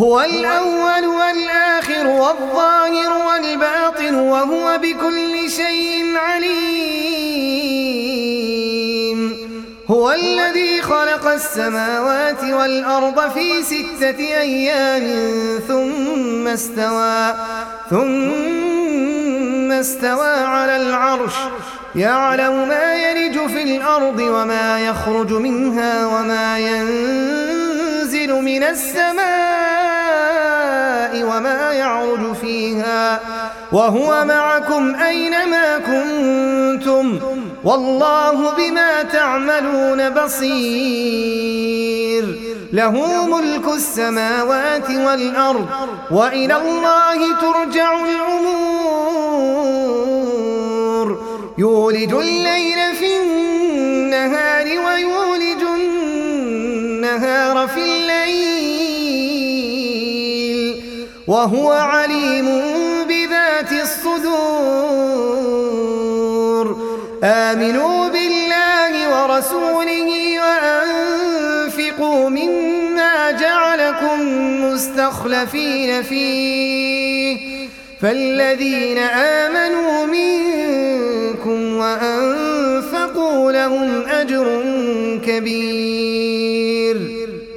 هو الأول والآخر والظاهر والباطن وهو بكل شيء عليم. هو الذي خلق السماوات والأرض في ستة أيام ثم استوى ثم استوى على العرش. يعلم ما يلج في الأرض وما يخرج منها وما ينزل من السماء. وما يعرج فيها وهو معكم أينما كنتم والله بما تعملون بصير له ملك السماوات والأرض وإلى الله ترجع الأمور يولج الليل وهو عليم بذات الصدور. آمنوا بالله ورسوله وأنفقوا مما جعلكم مستخلفين فيه. فالذين آمنوا منكم وأنفقوا لهم أجر كبير.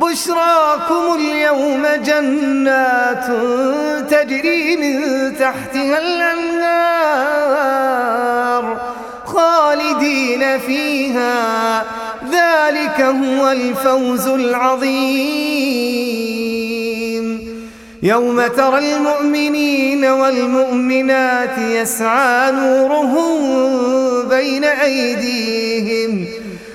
بشراكم اليوم جنات تجري من تحتها الأنهار خالدين فيها. ذلك هو الفوز العظيم. يوم ترى المؤمنين والمؤمنات يسعى نورهم بين أيديهم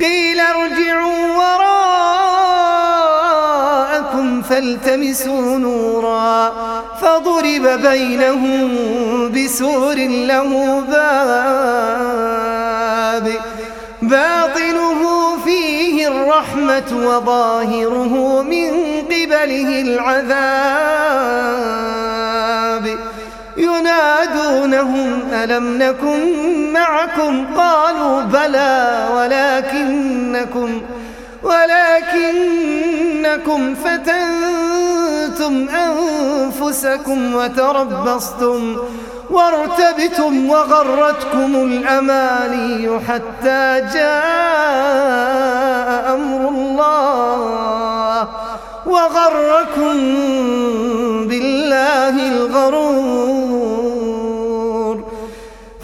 قيل ارجعوا وراءكم فالتمسوا نورا فضرب بينهم بسور له باب باطنه فيه الرحمة وظاهره من قبله العذاب ينادونهم ألم نكن معكم؟ قالوا بلى ولكنكم ولكنكم فتنتم أنفسكم وتربصتم وارتبتم وغرتكم الأماني حتى جاء أمر الله وغركم بالله الغرور.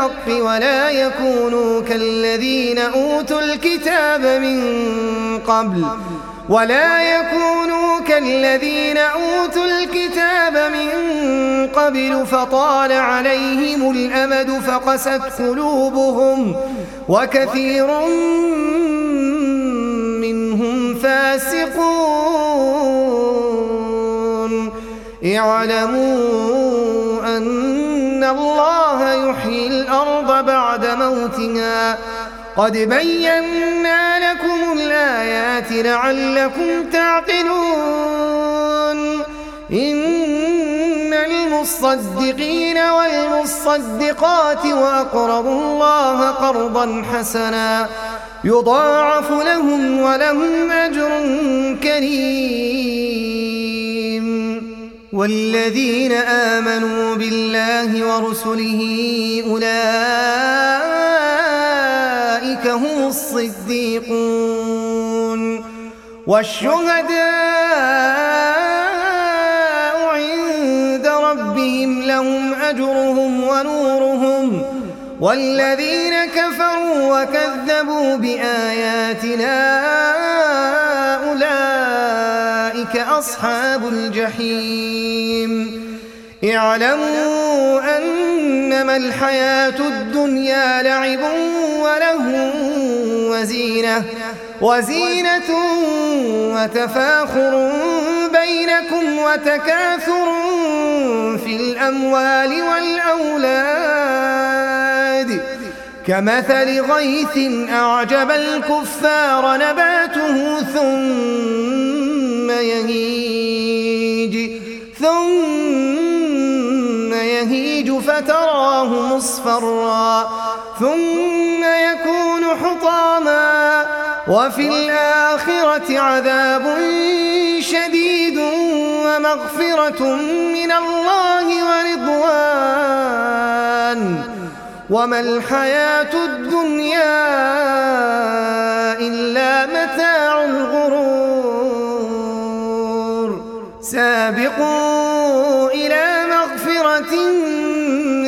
الحق ولا يكونوا كالذين أوتوا الكتاب من قبل ولا يكونوا كالذين أوتوا الكتاب من قبل فطال عليهم الأمد فقست قلوبهم وكثير منهم فاسقون. اعلموا موتها. قد بينا لكم الآيات لعلكم تعقلون. إن المصدقين والمصدقات وأقرضوا الله قرضا حسنا. يضاعف لهم ولهم أجر كريم. والذين آمنوا بالله ورسله أولئك الصديقون والشهداء عند ربهم لهم أجرهم ونورهم والذين كفروا وكذبوا بآياتنا أولئك أصحاب الجحيم. اعلموا أنما الحياة الدنيا لعب وله وزينة وزينة وتفاخر بينكم وتكاثر في الأموال والأولاد. كمثل غيث أعجب الكفار نباته ثم يهيج مصفرا ثم يكون حطاما وفي الآخرة عذاب شديد ومغفرة من الله ورضوان. وما الحياة الدنيا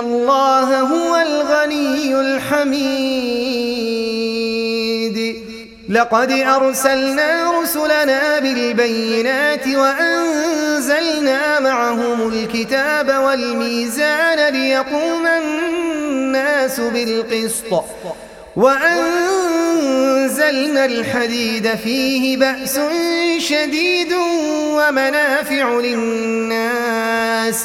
الله هو الغني الحميد لقد أرسلنا رسلنا بالبينات وأنزلنا معهم الكتاب والميزان ليقوم الناس بالقسط وأنزلنا الحديد فيه بأس شديد ومنافع للناس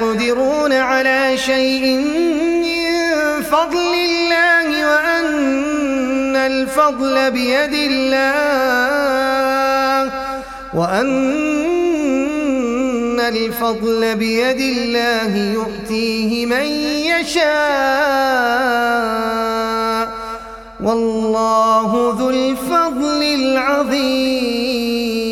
يقدرون على شيء من فضل الله وأن الفضل بيد الله وأن الفضل بيد الله يؤتيه من يشاء والله ذو الفضل العظيم